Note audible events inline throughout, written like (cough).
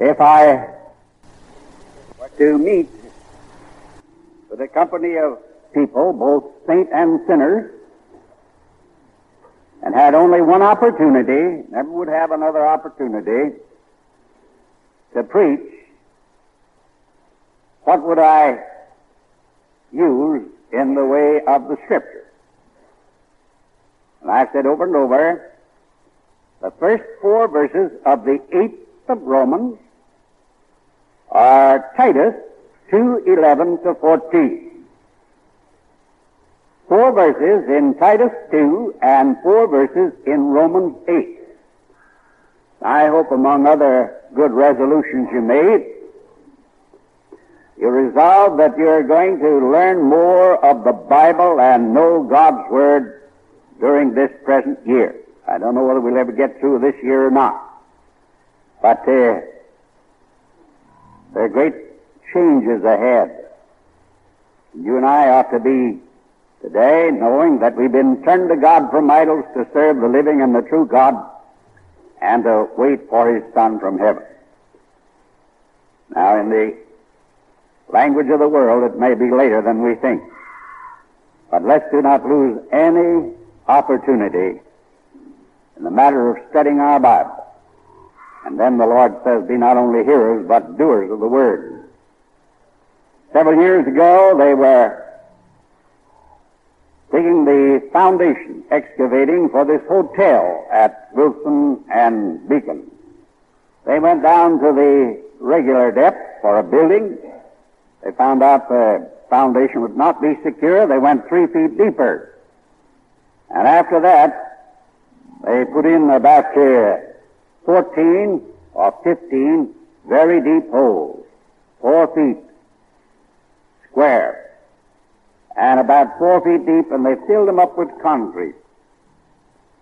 If I were to meet with a company of people, both saint and sinners, and had only one opportunity, never would have another opportunity to preach, what would I use in the way of the Scripture? And I've said over and over, the first four verses of the eighth of Romans are Titus 2:11 to 14. Four verses in Titus 2 and four verses in Romans 8. I hope among other good resolutions you made, you resolved that you're going to learn more of the Bible and know God's Word during this present year. I don't know whether we'll ever get through this year or not. But uh, there are great changes ahead. You and I ought to be today knowing that we've been turned to God from idols to serve the living and the true God and to wait for His Son from heaven. Now, in the language of the world, it may be later than we think. But let's do not lose any opportunity in the matter of studying our Bible. And then the Lord says, be not only hearers, but doers of the Word. Several years ago, they were digging the foundation, excavating for this hotel at Wilson and Beacon. They went down to the regular depth for a building. They found out the foundation would not be secure. They went three feet deeper. And after that, they put in about uh, 14 or 15 very deep holes, four feet square and about four feet deep, and they filled them up with concrete.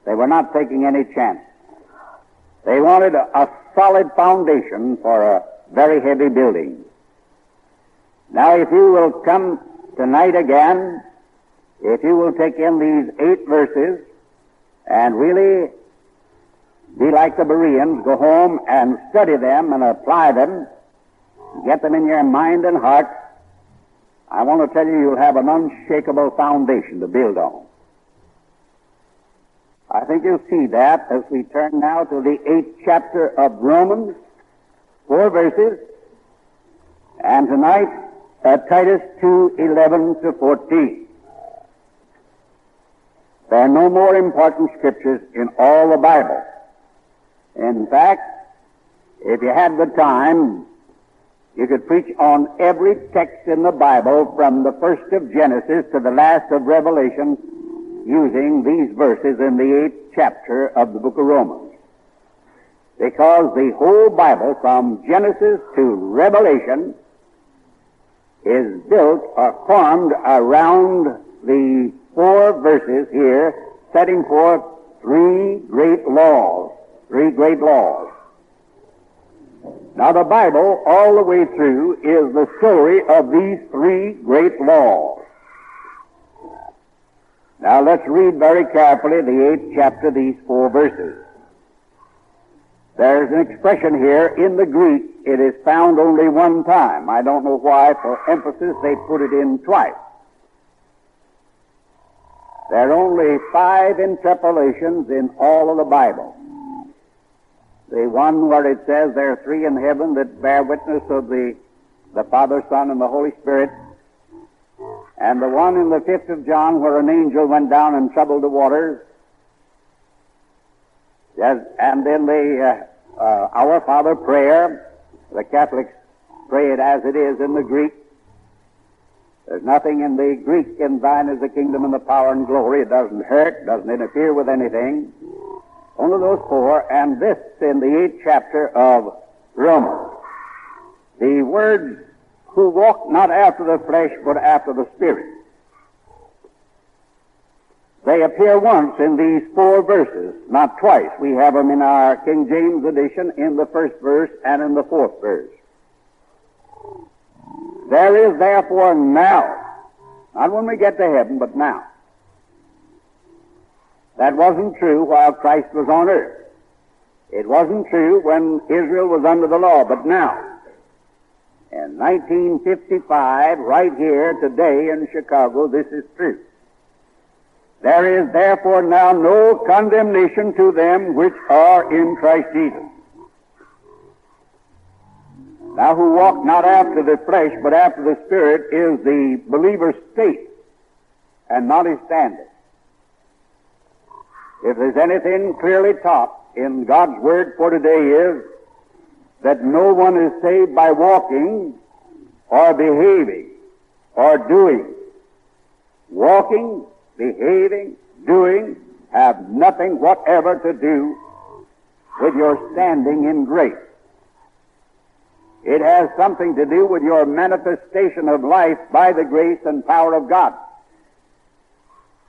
They were not taking any chance. They wanted a, a solid foundation for a very heavy building. Now, if you will come tonight again, if you will take in these eight verses and really be like the Bereans, go home and study them and apply them, get them in your mind and heart, I want to tell you, you'll have an unshakable foundation to build on. I think you'll see that as we turn now to the eighth chapter of Romans, four verses, and tonight uh, Titus 2, 11 to 14. There are no more important scriptures in all the Bible. In fact, if you had the time, you could preach on every text in the Bible from the first of Genesis to the last of Revelation using these verses in the eighth chapter of the book of Romans. Because the whole Bible from Genesis to Revelation is built or formed around the four verses here setting forth three great laws. Three great laws. Now, the Bible, all the way through, is the story of these three great laws. Now, let's read very carefully the eighth chapter, these four verses. There's an expression here in the Greek, it is found only one time. I don't know why, for emphasis, they put it in twice. There are only five interpolations in all of the Bible. The one where it says there are three in heaven that bear witness of the, the Father, Son, and the Holy Spirit. And the one in the fifth of John where an angel went down and troubled the waters. Yes, and then the uh, uh, Our Father prayer. The Catholics pray it as it is in the Greek. There's nothing in the Greek in thine is the kingdom and the power and glory. It doesn't hurt, doesn't interfere with anything. Only those four, and this in the eighth chapter of Romans. The words, who walk not after the flesh, but after the Spirit. They appear once in these four verses, not twice. We have them in our King James edition in the first verse and in the fourth verse. There is therefore now, not when we get to heaven, but now, that wasn't true while Christ was on earth. It wasn't true when Israel was under the law, but now, in 1955, right here today in Chicago, this is true. There is therefore now no condemnation to them which are in Christ Jesus. Now, who walk not after the flesh, but after the Spirit, is the believer's state and not his standard. If there's anything clearly taught in God's Word for today is that no one is saved by walking or behaving or doing. Walking, behaving, doing have nothing whatever to do with your standing in grace. It has something to do with your manifestation of life by the grace and power of God.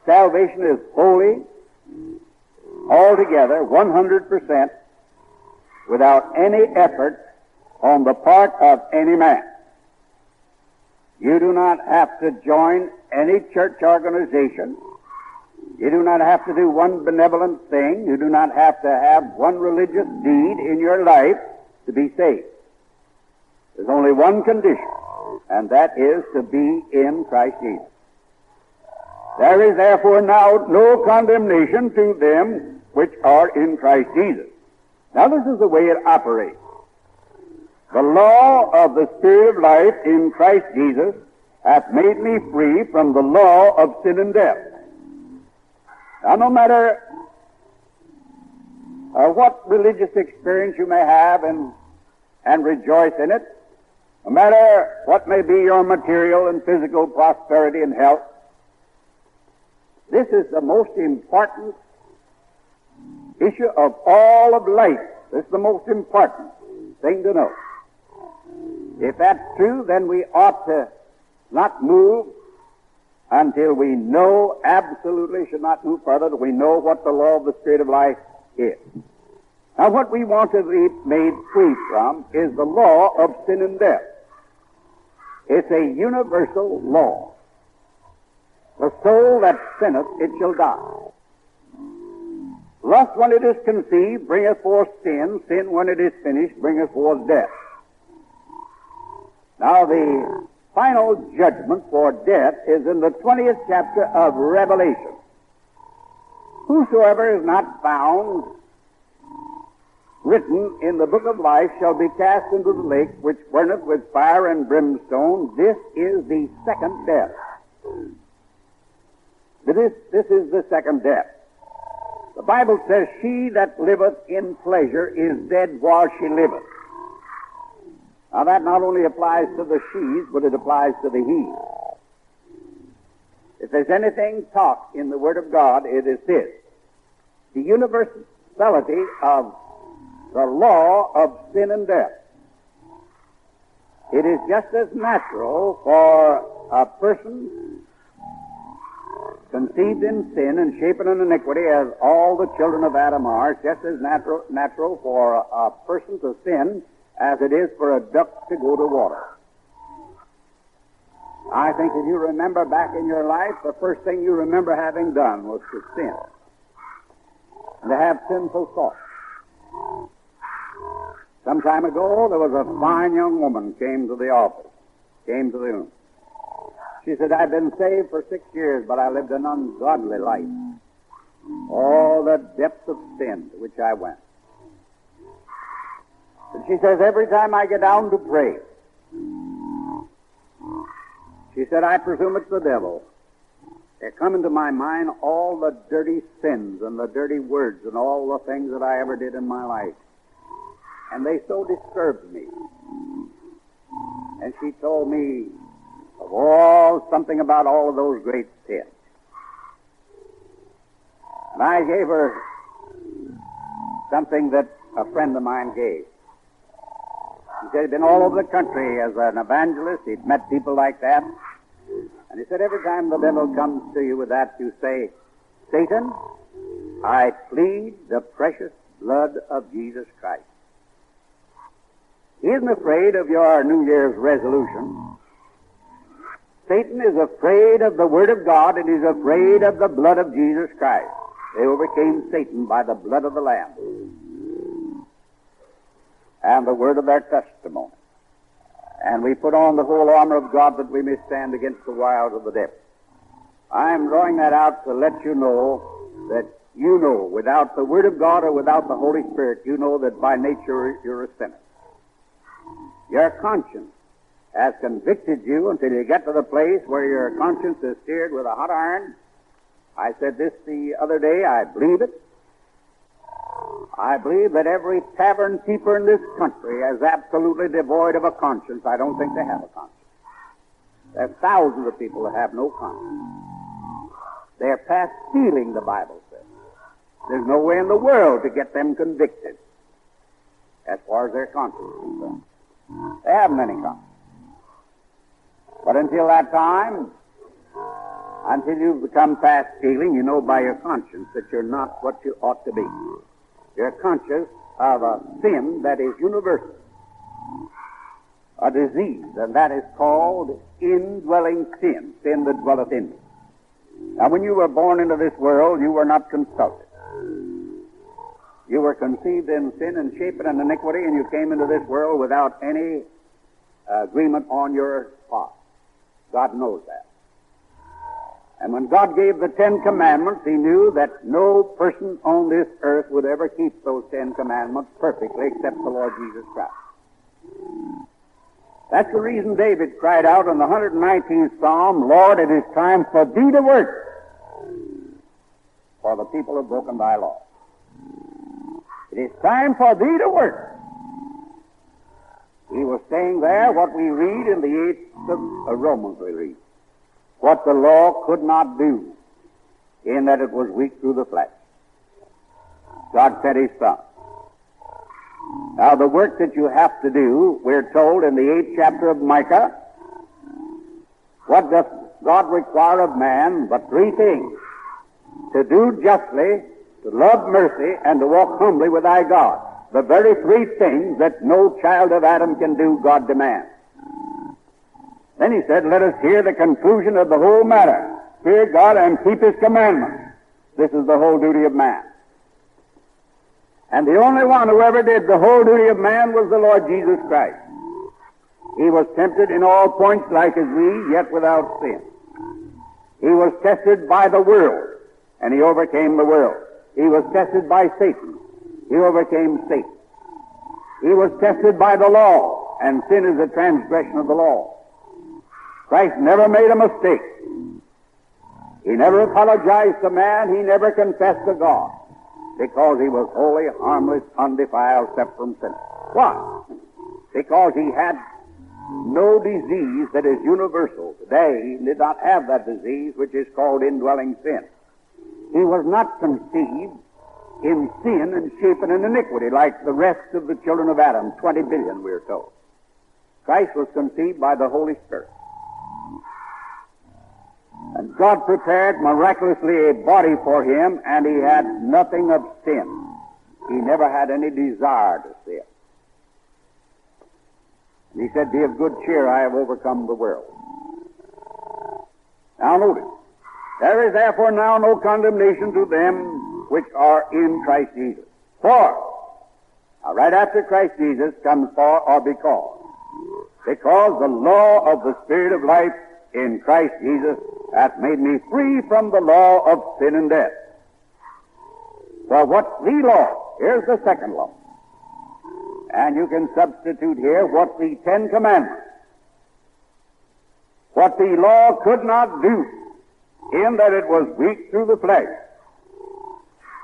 Salvation is wholly, altogether, 100%, without any effort on the part of any man. You do not have to join any church organization. You do not have to do one benevolent thing. You do not have to have one religious deed in your life to be saved. There's only one condition, and that is to be in Christ Jesus. There is therefore now no condemnation to them which are in Christ Jesus. Now this is the way it operates. The law of the Spirit of life in Christ Jesus hath made me free from the law of sin and death. Now no matter uh, what religious experience you may have and, and rejoice in it, no matter what may be your material and physical prosperity and health, this is the most important issue of all of life. This is the most important thing to know. If that's true, then we ought to not move until we know, absolutely should not move further, we know what the law of the Spirit of life is. Now, what we want to be made free from is the law of sin and death. It's a universal law. The soul that sinneth, it shall die. Lust, when it is conceived, bringeth forth sin. Sin, when it is finished, bringeth forth death. Now, the final judgment for death is in the 20th chapter of Revelation. Whosoever is not found written in the book of life shall be cast into the lake which burneth with fire and brimstone. This is the second death. This, this is the second death. The Bible says, She that liveth in pleasure is dead while she liveth. Now that not only applies to the she's, but it applies to the he's. If there's anything taught in the Word of God, it is this. The universality of the law of sin and death. It is just as natural for a person conceived in sin and shapen in iniquity as all the children of Adam are, just as natural, natural for a, a person to sin as it is for a duck to go to water. I think if you remember back in your life, the first thing you remember having done was to sin. And to have sinful thoughts. Some time ago, there was a fine young woman came to the office, came to the room. She said, I've been saved for six years, but I lived an ungodly life. All the depths of sin to which I went. And she says, every time I get down to pray, she said, I presume it's the devil. There come into my mind all the dirty sins and the dirty words and all the things that I ever did in my life. And they so disturbed me. And she told me of all something about all of those great sins. And I gave her something that a friend of mine gave. He said he'd been all over the country as an evangelist. He'd met people like that. And he said, every time the devil comes to you with that, you say, Satan, I plead the precious blood of Jesus Christ. He isn't afraid of your New Year's resolution. Satan is afraid of the Word of God and he's afraid of the blood of Jesus Christ. They overcame Satan by the blood of the Lamb. and the word of their testimony. And we put on the whole armor of God that we may stand against the wiles of the devil. I'm drawing that out to let you know that you know, without the Word of God or without the Holy Spirit, you know that by nature you're a sinner. Your conscience has convicted you until you get to the place where your conscience is seared with a hot iron. I said this the other day, I believe it. I believe that every tavern keeper in this country is absolutely devoid of a conscience. I don't think they have a conscience. There are thousands of people that have no conscience. They're past stealing, the Bible says. There's no way in the world to get them convicted as far as their conscience is concerned. They haven't any conscience. Until that time, until you've become past feeling, you know by your conscience that you're not what you ought to be. You're conscious of a sin that is universal, a disease, and that is called indwelling sin, sin that dwelleth in me. Now, when you were born into this world, you were not consulted. You were conceived in sin and shaped in iniquity, and you came into this world without any agreement on your. God knows that. And when God gave the Ten Commandments, He knew that no person on this earth would ever keep those Ten Commandments perfectly except the Lord Jesus Christ. That's the reason David cried out in the 119th Psalm, Lord, it is time for thee to work, for the people have broken thy law. It is time for thee to work. He was saying there what we read in the eighth of uh, Romans we read. What the law could not do, in that it was weak through the flesh. God sent his Son. Now the work that you have to do, we're told in the eighth chapter of Micah, what doth God require of man but three things? To do justly, to love mercy, and to walk humbly with thy God. The very three things that no child of Adam can do, God demands. Then he said, Let us hear the conclusion of the whole matter. Fear God and keep his commandments. This is the whole duty of man. And the only one who ever did the whole duty of man was the Lord Jesus Christ. He was tempted in all points like as we, yet without sin. He was tested by the world, and he overcame the world. He was tested by Satan. He overcame Satan. He was tested by the law, and sin is a transgression of the law. Christ never made a mistake. He never apologized to man. He never confessed to God because he was holy, harmless, undefiled, except from sin. Why? Because he had no disease that is universal. Today, he did not have that disease which is called indwelling sin. He was not conceived in sin and shapen in iniquity like the rest of the children of Adam, 20 billion, we are told. Christ was conceived by the Holy Spirit. And God prepared miraculously a body for him, and he had nothing of sin. He never had any desire to sin. And he said, Be of good cheer, I have overcome the world. Now notice, there is therefore now no condemnation to them which are in Christ Jesus. For, now right after Christ Jesus comes for or because. Because the law of the Spirit of life in Christ Jesus hath made me free from the law of sin and death. For what's the law? Here's the second law. And you can substitute here what the Ten Commandments, what the law could not do, in that it was weak through the flesh.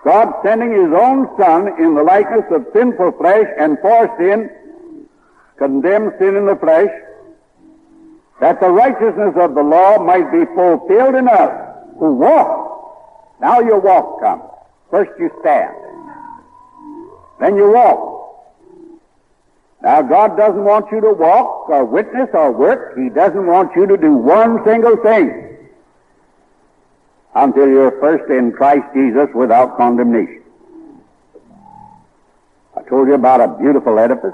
God sending His own Son in the likeness of sinful flesh and for sin, condemned sin in the flesh, that the righteousness of the law might be fulfilled in us who walk. Now your walk comes. First you stand. Then you walk. Now God doesn't want you to walk or witness or work. He doesn't want you to do one single thing until you're first in Christ Jesus without condemnation. I told you about a beautiful edifice.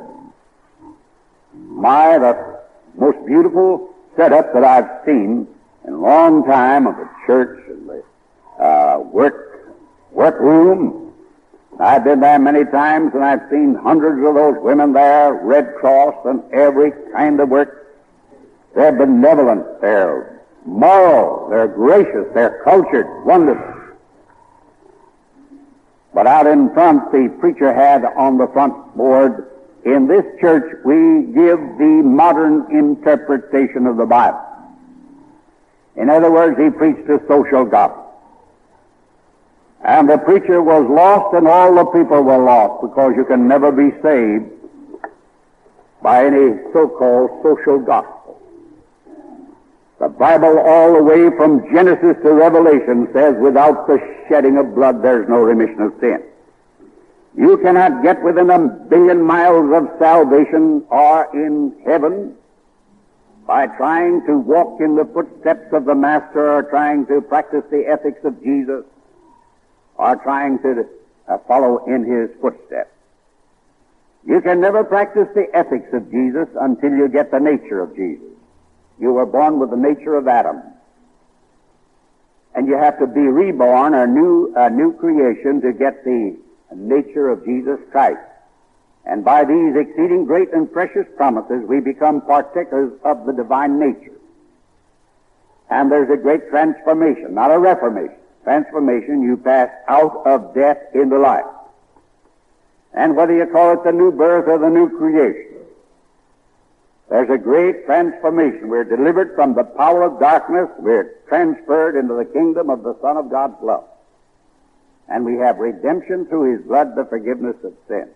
My, the most beautiful setup that I've seen in a long time of the church and the uh, work workroom, I've been there many times and I've seen hundreds of those women there, Red Cross and every kind of work. They're benevolent, they're moral, they're gracious, they're cultured, wonderful. But out in front, the preacher had on the front board, in this church we give the modern interpretation of the Bible. In other words, he preached a social gospel. And the preacher was lost and all the people were lost because you can never be saved by any so-called social gospel. The Bible all the way from Genesis to Revelation says without the shedding of blood there's no remission of sin. You cannot get within a billion miles of salvation or in heaven by trying to walk in the footsteps of the Master or trying to practice the ethics of Jesus or trying to uh, follow in his footsteps. You can never practice the ethics of Jesus until you get the nature of Jesus. You were born with the nature of Adam. And you have to be reborn, a new, a new creation, to get the nature of Jesus Christ. And by these exceeding great and precious promises, we become partakers of the divine nature. And there's a great transformation, not a reformation transformation, you pass out of death into life. And whether you call it the new birth or the new creation, there's a great transformation. We're delivered from the power of darkness. We're transferred into the kingdom of the Son of God's love. And we have redemption through His blood, the forgiveness of sin.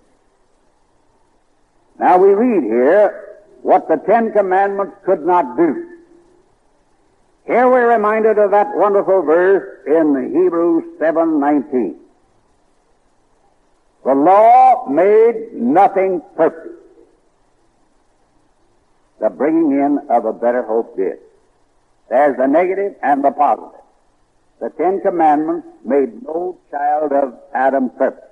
Now we read here what the Ten Commandments could not do. Here we're reminded of that wonderful verse in Hebrews 7:19. The law made nothing perfect. The bringing in of a better hope did. There's the negative and the positive. The Ten Commandments made no child of Adam perfect.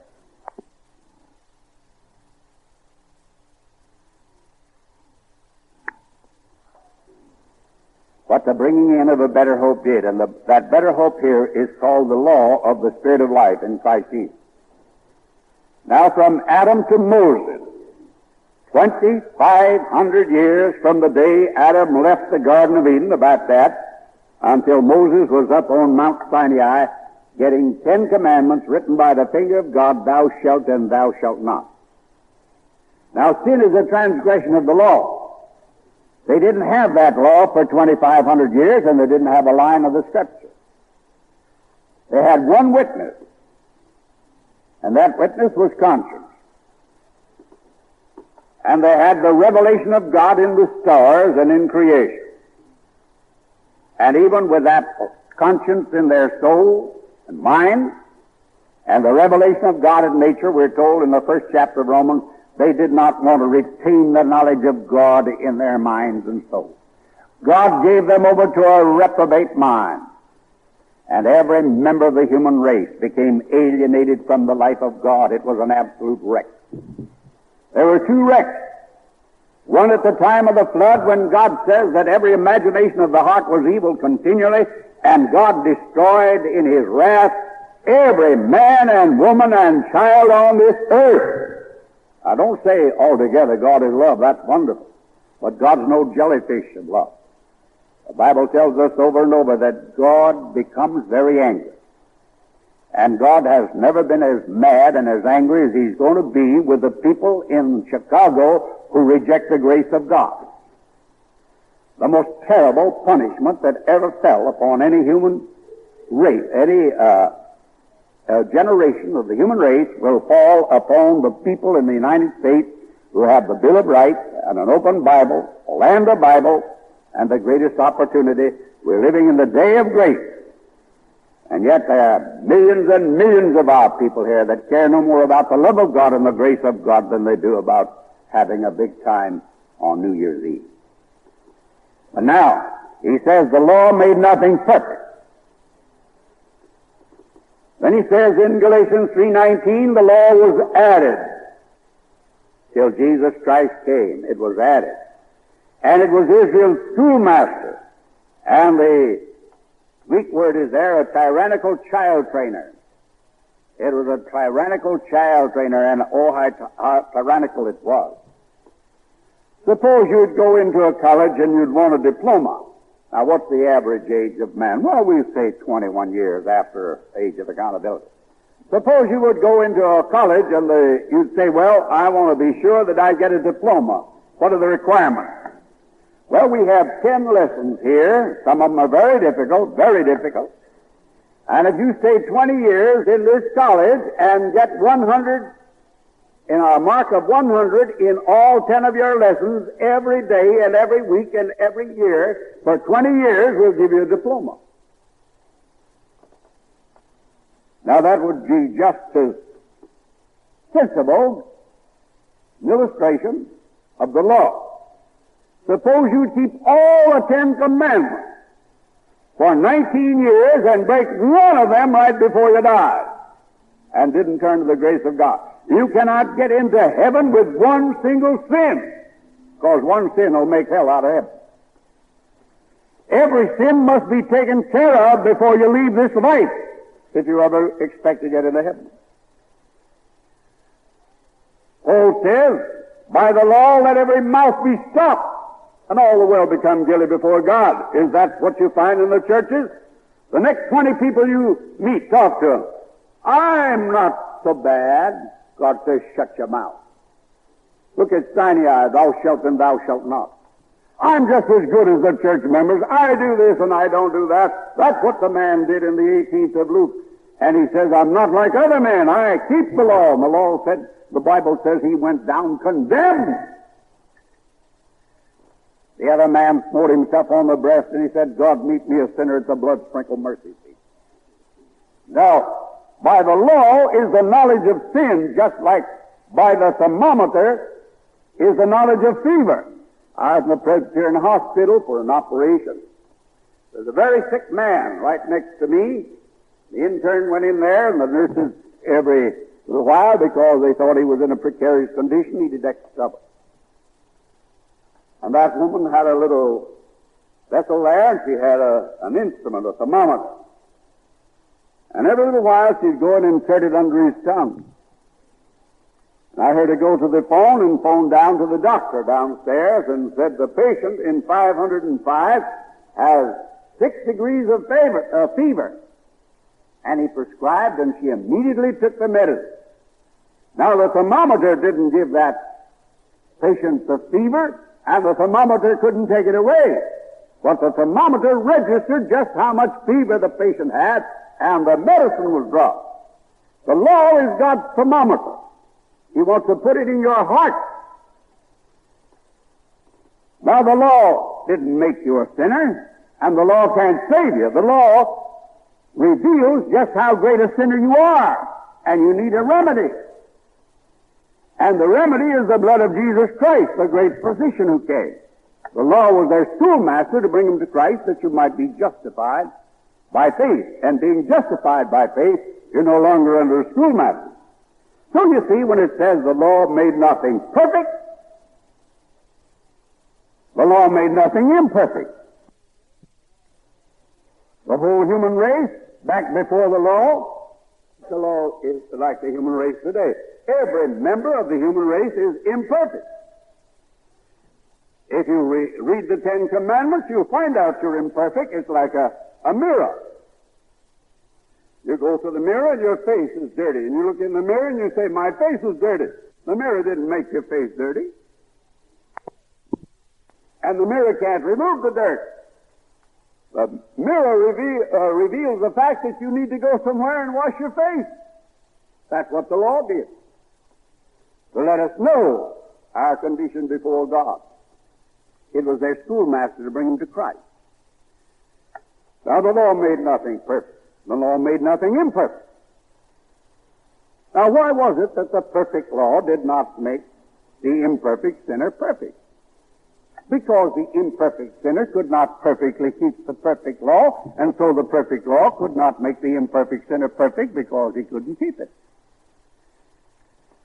what the bringing in of a better hope did. And the, that better hope here is called the law of the Spirit of life in Christ Jesus. Now from Adam to Moses, 2,500 years from the day Adam left the Garden of Eden, about that, until Moses was up on Mount Sinai getting Ten Commandments written by the finger of God, thou shalt and thou shalt not. Now sin is a transgression of the law. They didn't have that law for 2,500 years, and they didn't have a line of the Scripture. They had one witness, and that witness was conscience. And they had the revelation of God in the stars and in creation. And even with that conscience in their soul and mind, and the revelation of God in nature, we're told in the first chapter of Romans, they did not want to retain the knowledge of God in their minds and souls. God gave them over to a reprobate mind. And every member of the human race became alienated from the life of God. It was an absolute wreck. There were two wrecks. One at the time of the flood when God says that every imagination of the heart was evil continually, and God destroyed in His wrath every man and woman and child on this earth. I don't say altogether God is love. That's wonderful. But God's no jellyfish of love. The Bible tells us over and over that God becomes very angry. And God has never been as mad and as angry as He's going to be with the people in Chicago who reject the grace of God. The most terrible punishment that ever fell upon any human race, any uh, a generation of the human race will fall upon the people in the United States who have the Bill of Rights and an open Bible, a land of Bible, and the greatest opportunity. We're living in the day of grace. And yet there are millions and millions of our people here that care no more about the love of God and the grace of God than they do about having a big time on New Year's Eve. But now, he says the law made nothing perfect. Then he says in Galatians 3.19, the law was added till Jesus Christ came. It was added. And it was Israel's schoolmaster. And the Greek word is there, a tyrannical child trainer. It was a tyrannical child trainer, and oh, how tyrannical it was. Suppose you'd go into a college and you'd want a diploma. Now, what's the average age of man? Well, we say 21 years after age of accountability. Suppose you would go into a college and the, you'd say, well, I want to be sure that I get a diploma. What are the requirements? Well, we have 10 lessons here. Some of them are very difficult, very difficult. And if you stay 20 years in this college and get 100 in a mark of 100 in all 10 of your lessons every day and every week and every year for 20 years, we'll give you a diploma. Now that would be just as sensible illustration of the law. Suppose you keep all the Ten Commandments for 19 years and break one of them right before you die and didn't turn to the grace of God. You cannot get into heaven with one single sin because one sin will make hell out of heaven. Every sin must be taken care of before you leave this life if you ever expect to get into heaven. Paul says, by the law let every mouth be stopped, and all the world become guilty before God. Is that what you find in the churches? The next 20 people you meet, talk to them. I'm not so bad. God says, shut your mouth. Look at Sinai, thou shalt and thou shalt not. I'm just as good as the church members. I do this and I don't do that. That's what the man did in the 18th of Luke. And he says, I'm not like other men. I keep the law. And the law said, the Bible says he went down condemned. The other man smote himself on the breast and he said, God meet me a sinner at the blood sprinkled mercy seat. Now, by the law is the knowledge of sin, just like by the thermometer is the knowledge of fever. I was in the Presbyterian hospital for an operation. There's a very sick man right next to me. The intern went in there, and the nurses every little while, because they thought he was in a precarious condition, needed extra trouble. And that woman had a little vessel there, and she had a, an instrument, a thermometer. And every little while she'd go and insert it under his tongue. And I heard her go to the phone and phone down to the doctor downstairs and said the patient in 505 has six degrees of fever, uh, fever. And he prescribed and she immediately took the medicine. Now the thermometer didn't give that patient the fever and the thermometer couldn't take it away. But the thermometer registered just how much fever the patient had and the medicine was dropped. The law is God's thermometer. He wants to put it in your heart. Now the law didn't make you a sinner, and the law can't save you. The law reveals just how great a sinner you are, and you need a remedy. And the remedy is the blood of Jesus Christ, the great physician who came. The law was their schoolmaster to bring them to Christ that you might be justified by faith. And being justified by faith, you're no longer under a schoolmaster. So you see, when it says the law made nothing perfect, the law made nothing imperfect. The whole human race, back before the law, the law is like the human race today. Every member of the human race is imperfect. If you re- read the Ten Commandments, you'll find out you're imperfect. It's like a a mirror. You go to the mirror and your face is dirty. And you look in the mirror and you say, My face is dirty. The mirror didn't make your face dirty. And the mirror can't remove the dirt. The mirror reveal, uh, reveals the fact that you need to go somewhere and wash your face. That's what the law did. To let us know our condition before God. It was their schoolmaster to bring them to Christ. Now, the law made nothing perfect. The law made nothing imperfect. Now, why was it that the perfect law did not make the imperfect sinner perfect? Because the imperfect sinner could not perfectly keep the perfect law, and so the perfect law could not make the imperfect sinner perfect because he couldn't keep it.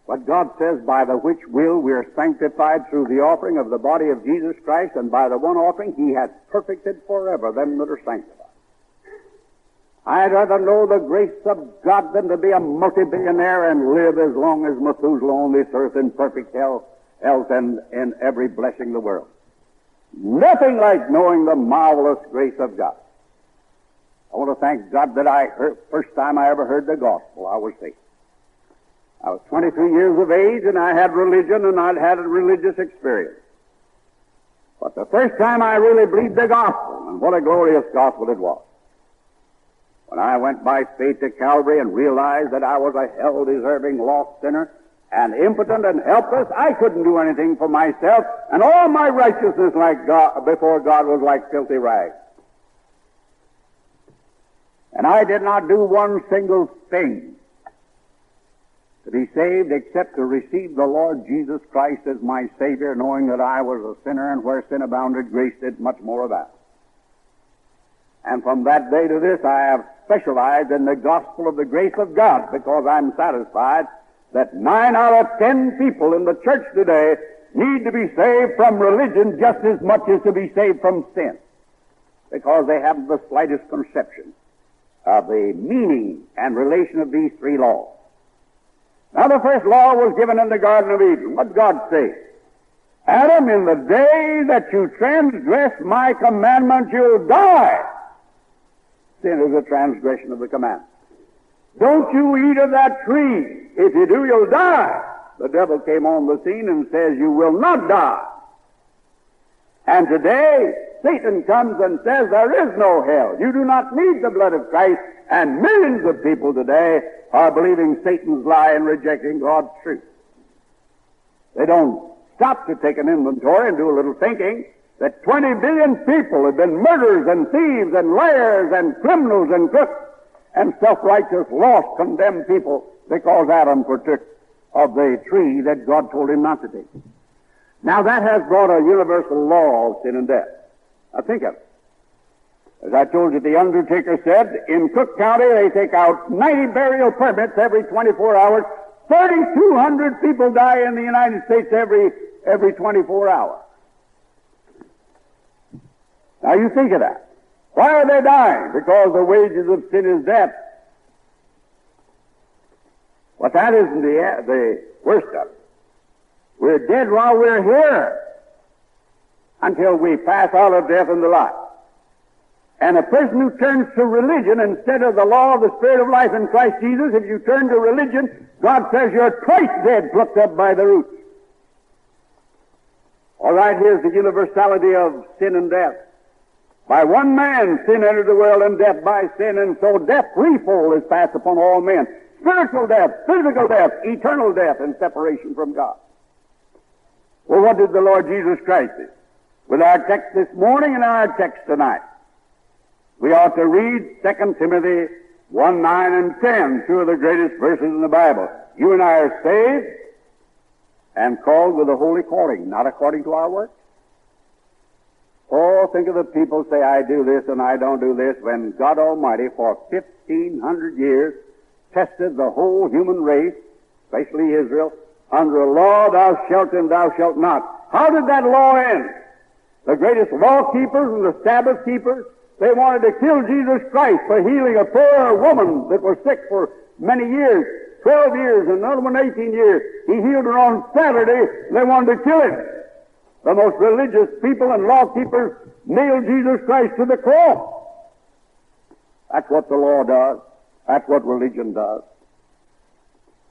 But God says, by the which will we are sanctified through the offering of the body of Jesus Christ, and by the one offering he has perfected forever them that are sanctified. I'd rather know the grace of God than to be a multi-billionaire and live as long as Methuselah on this earth in perfect health, health and in every blessing the world. Nothing like knowing the marvelous grace of God. I want to thank God that I heard, first time I ever heard the gospel, I was saved. I was 23 years of age and I had religion and I'd had a religious experience. But the first time I really believed the gospel, and what a glorious gospel it was. When I went by faith to Calvary and realized that I was a hell-deserving lost sinner and impotent and helpless, I couldn't do anything for myself, and all my righteousness like God, before God was like filthy rags. And I did not do one single thing to be saved except to receive the Lord Jesus Christ as my Savior, knowing that I was a sinner and where sin abounded, grace did much more about. And from that day to this, I have specialized in the gospel of the grace of God because I'm satisfied that nine out of ten people in the church today need to be saved from religion just as much as to be saved from sin because they haven't the slightest conception of the meaning and relation of these three laws. Now the first law was given in the Garden of Eden. What did God say? Adam, in the day that you transgress my commandment, you'll die. Sin is a transgression of the commandment. Don't you eat of that tree. If you do, you'll die. The devil came on the scene and says, you will not die. And today, Satan comes and says there is no hell. You do not need the blood of Christ. And millions of people today are believing Satan's lie and rejecting God's truth. They don't stop to take an inventory and do a little thinking that 20 billion people have been murderers and thieves and liars and criminals and crooks and self-righteous, lost, condemned people because Adam partook of the tree that God told him not to take. Now that has brought a universal law of sin and death. Now think of it. As I told you, the undertaker said, in Cook County they take out 90 burial permits every 24 hours. 3,200 people die in the United States every, every 24 hours. Now you think of that. Why are they dying? Because the wages of sin is death. But that isn't the, uh, the worst of it. We're dead while we're here until we pass out of death into life. And a person who turns to religion instead of the law of the Spirit of life in Christ Jesus, if you turn to religion, God says you're twice dead, plucked up by the roots. All right, here's the universality of sin and death. By one man sin entered the world, and death by sin, and so death threefold is passed upon all men. Spiritual death, physical death, eternal death, and separation from God. Well, what did the Lord Jesus Christ do? With our text this morning and our text tonight, we ought to read 2 Timothy 1, 9, and 10, two of the greatest verses in the Bible. You and I are saved and called with a holy calling, not according to our works. Oh, think of the people say, I do this and I don't do this, when God Almighty for 1,500 years tested the whole human race, especially Israel, under a law, thou shalt and thou shalt not. How did that law end? The greatest law keepers and the Sabbath keepers, they wanted to kill Jesus Christ for healing a poor woman that was sick for many years, 12 years, and another one 18 years. He healed her on Saturday. and They wanted to kill him. The most religious people and law keepers nailed Jesus Christ to the cross. That's what the law does. That's what religion does.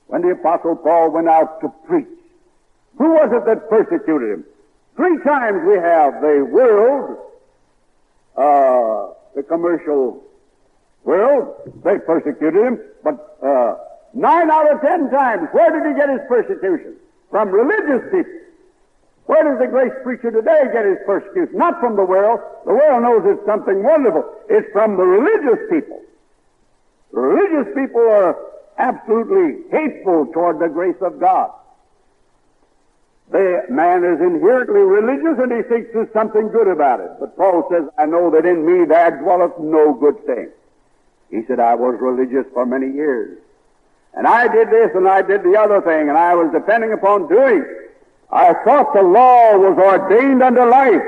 When the Apostle Paul went out to preach, who was it that persecuted him? Three times we have the world, uh, the commercial world, they persecuted him, but uh, nine out of ten times, where did he get his persecution? From religious people. Where does the grace preacher today get his persecution? Not from the world. The world knows it's something wonderful. It's from the religious people. Religious people are absolutely hateful toward the grace of God. The man is inherently religious and he thinks there's something good about it. But Paul says, I know that in me there dwelleth no good thing. He said, I was religious for many years. And I did this and I did the other thing and I was depending upon doing. I thought the law was ordained unto life.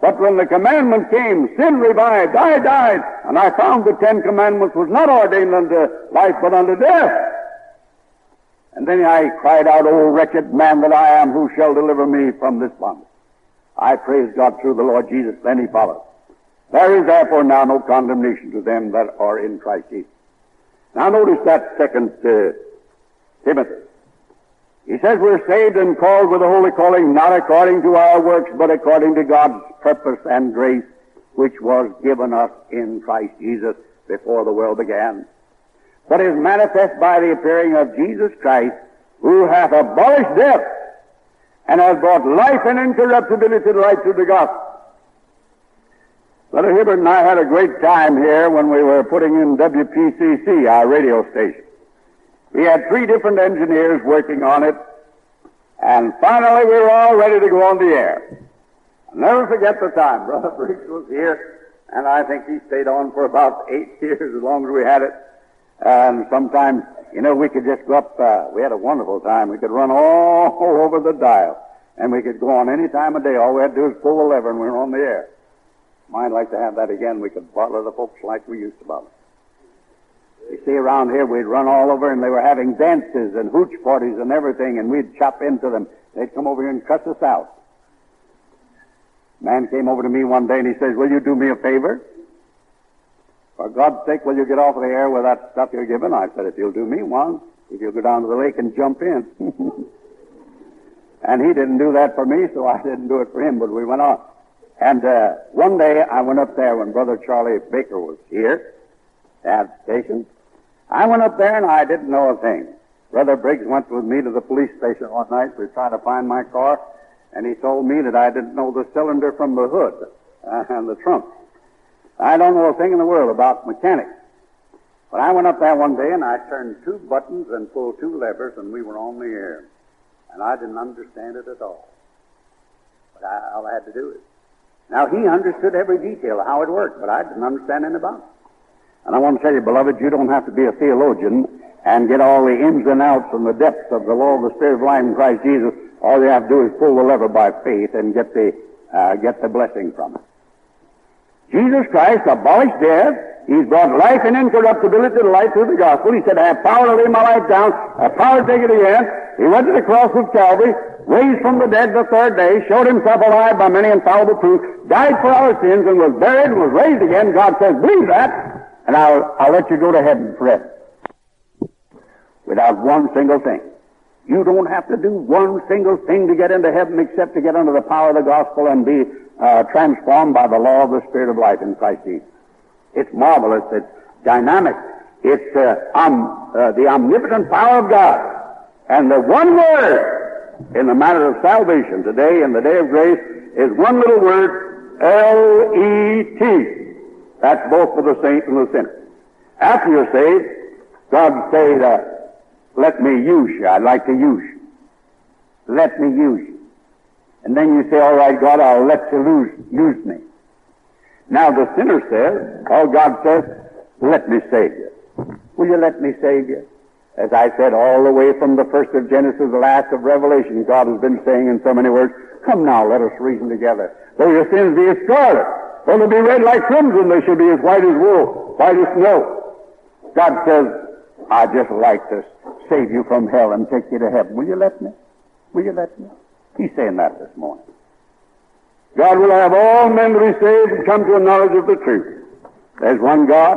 But when the commandment came, sin revived, I died, And I found the Ten Commandments was not ordained unto life, but unto death. And then I cried out, O wretched man that I am, who shall deliver me from this bondage? I praise God through the Lord Jesus. Then he followed. There is therefore now no condemnation to them that are in Christ Jesus. Now notice that second uh, Timothy. He says we're saved and called with a holy calling, not according to our works, but according to God's purpose and grace, which was given us in Christ Jesus before the world began. But is manifest by the appearing of Jesus Christ, who hath abolished death, and has brought life and incorruptibility to light through the gospel. Brother Hibbert and I had a great time here when we were putting in WPCC, our radio station. We had three different engineers working on it, and finally we were all ready to go on the air. I'll never forget the time. (laughs) Brother Briggs was here, and I think he stayed on for about (laughs) eight years, as long as we had it. And sometimes, you know, we could just go up, uh, we had a wonderful time. We could run all (laughs) over the dial, and we could go on any time of day. All we had to do was pull the lever, and we were on the air. Might like to have that again. We could bother the folks like we used to bother. You see, around here we'd run all over, and they were having dances and hooch parties and everything, and we'd chop into them. They'd come over here and cuss us out. Man came over to me one day and he says, "Will you do me a favor? For God's sake, will you get off of the air with that stuff you're giving?" I said, "If you'll do me one, if you'll go down to the lake and jump in." (laughs) and he didn't do that for me, so I didn't do it for him. But we went on. And uh, one day I went up there when Brother Charlie Baker was here at station. I went up there and I didn't know a thing. Brother Briggs went with me to the police station one night. Were trying to find my car, and he told me that I didn't know the cylinder from the hood uh, and the trunk. I don't know a thing in the world about mechanics. But I went up there one day and I turned two buttons and pulled two levers, and we were on the air. And I didn't understand it at all. But I, all I had to do is. Now, he understood every detail of how it worked, but I didn't understand anything about it. And I want to tell you, beloved, you don't have to be a theologian and get all the ins and outs and the depths of the law of the Spirit of life in Christ Jesus. All you have to do is pull the lever by faith and get the, uh, get the blessing from it. Jesus Christ abolished death. He's brought life and incorruptibility to life through the gospel. He said, I have power to lay my life down. I have power to take it again. He went to the cross of Calvary, raised from the dead the third day, showed himself alive by many infallible proofs, died for our sins, and was buried and was raised again. God says, believe that and I'll, I'll let you go to heaven forever. Without one single thing. You don't have to do one single thing to get into heaven except to get under the power of the gospel and be uh, transformed by the law of the Spirit of life in Christ Jesus. It's marvelous. It's dynamic. It's uh, um, uh, the omnipotent power of God. And the one word in the matter of salvation today, in the day of grace, is one little word, L-E-T. That's both for the saint and the sinner. After you're saved, God says, uh, let me use you. I'd like to use you. Let me use you. And then you say, all right, God, I'll let you lose, use me. Now the sinner says, all God says, let me save you. Will you let me save you? As I said, all the way from the first of Genesis the last of Revelation, God has been saying in so many words, come now, let us reason together. Though your sins be as scarlet, Though they be red like crimson, they shall be as white as wool, white as snow. God says, I just like to save you from hell and take you to heaven. Will you let me? Will you let me? He's saying that this morning. God will have all men to be saved and come to a knowledge of the truth. There's one God,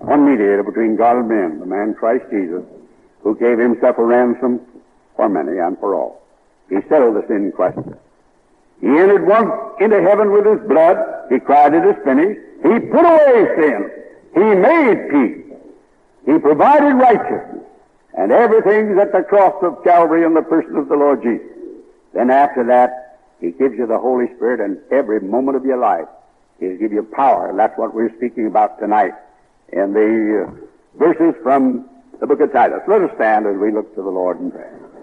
one mediator between God and men, the man Christ Jesus, who gave himself a ransom for many and for all. He settled the sin question. He entered once into heaven with his blood. He cried, It is finished. He put away sin. He made peace. He provided righteousness. And everything's at the cross of Calvary in the person of the Lord Jesus. Then after that, He gives you the Holy Spirit and every moment of your life. He'll give you power. And that's what we're speaking about tonight in the uh, verses from the book of Titus. Let us stand as we look to the Lord in prayer.